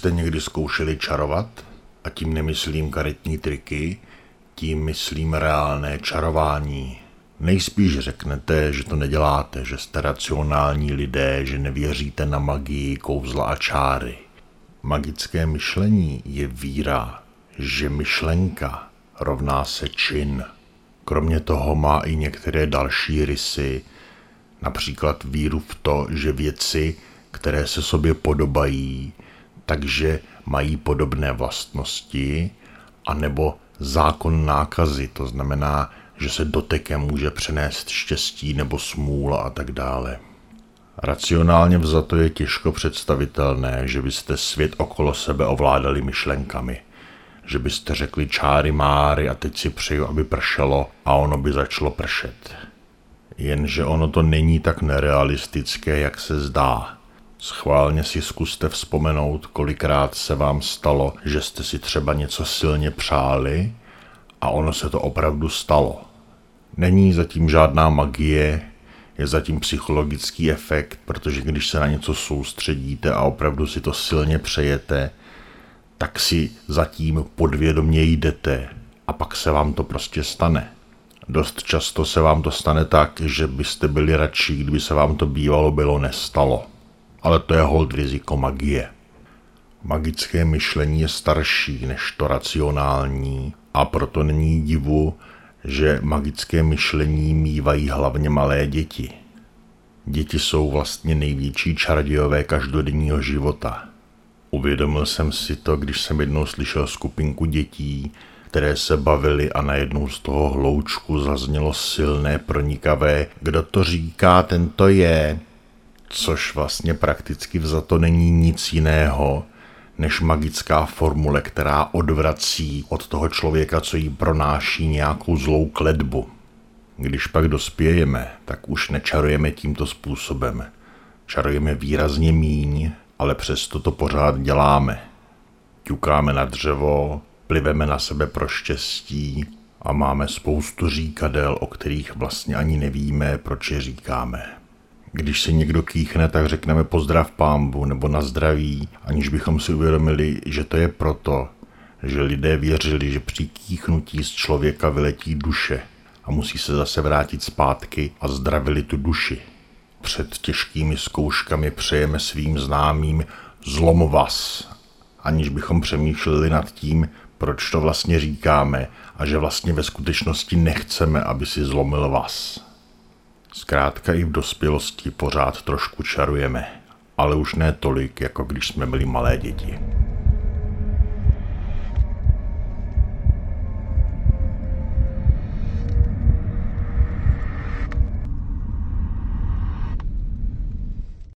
Jste někdy zkoušeli čarovat? A tím nemyslím karetní triky, tím myslím reálné čarování. Nejspíš řeknete, že to neděláte, že jste racionální lidé, že nevěříte na magii, kouzla a čáry. Magické myšlení je víra, že myšlenka rovná se čin. Kromě toho má i některé další rysy, například víru v to, že věci, které se sobě podobají, takže mají podobné vlastnosti, anebo zákon nákazy, to znamená, že se dotekem může přenést štěstí nebo smůla a tak dále. Racionálně vzato je těžko představitelné, že byste svět okolo sebe ovládali myšlenkami. Že byste řekli čáry máry a teď si přeju, aby pršelo a ono by začalo pršet. Jenže ono to není tak nerealistické, jak se zdá. Schválně si zkuste vzpomenout, kolikrát se vám stalo, že jste si třeba něco silně přáli a ono se to opravdu stalo. Není zatím žádná magie, je zatím psychologický efekt, protože když se na něco soustředíte a opravdu si to silně přejete, tak si zatím podvědomě jdete a pak se vám to prostě stane. Dost často se vám to stane tak, že byste byli radši, kdyby se vám to bývalo bylo nestalo. Ale to je hold riziko magie. Magické myšlení je starší než to racionální a proto není divu, že magické myšlení mývají hlavně malé děti. Děti jsou vlastně největší čarodějové každodenního života. Uvědomil jsem si to, když jsem jednou slyšel skupinku dětí, které se bavily a najednou z toho hloučku zaznělo silné, pronikavé, kdo to říká, ten to je, což vlastně prakticky vzato není nic jiného, než magická formule, která odvrací od toho člověka, co jí pronáší nějakou zlou kledbu. Když pak dospějeme, tak už nečarujeme tímto způsobem. Čarujeme výrazně míň, ale přesto to pořád děláme. Ťukáme na dřevo, pliveme na sebe pro štěstí a máme spoustu říkadel, o kterých vlastně ani nevíme, proč je říkáme. Když se někdo kýchne, tak řekneme pozdrav pámbu nebo na zdraví, aniž bychom si uvědomili, že to je proto, že lidé věřili, že při kýchnutí z člověka vyletí duše a musí se zase vrátit zpátky a zdravili tu duši. Před těžkými zkouškami přejeme svým známým zlom vás, aniž bychom přemýšleli nad tím, proč to vlastně říkáme a že vlastně ve skutečnosti nechceme, aby si zlomil vás. Zkrátka i v dospělosti pořád trošku čarujeme, ale už ne tolik, jako když jsme byli malé děti.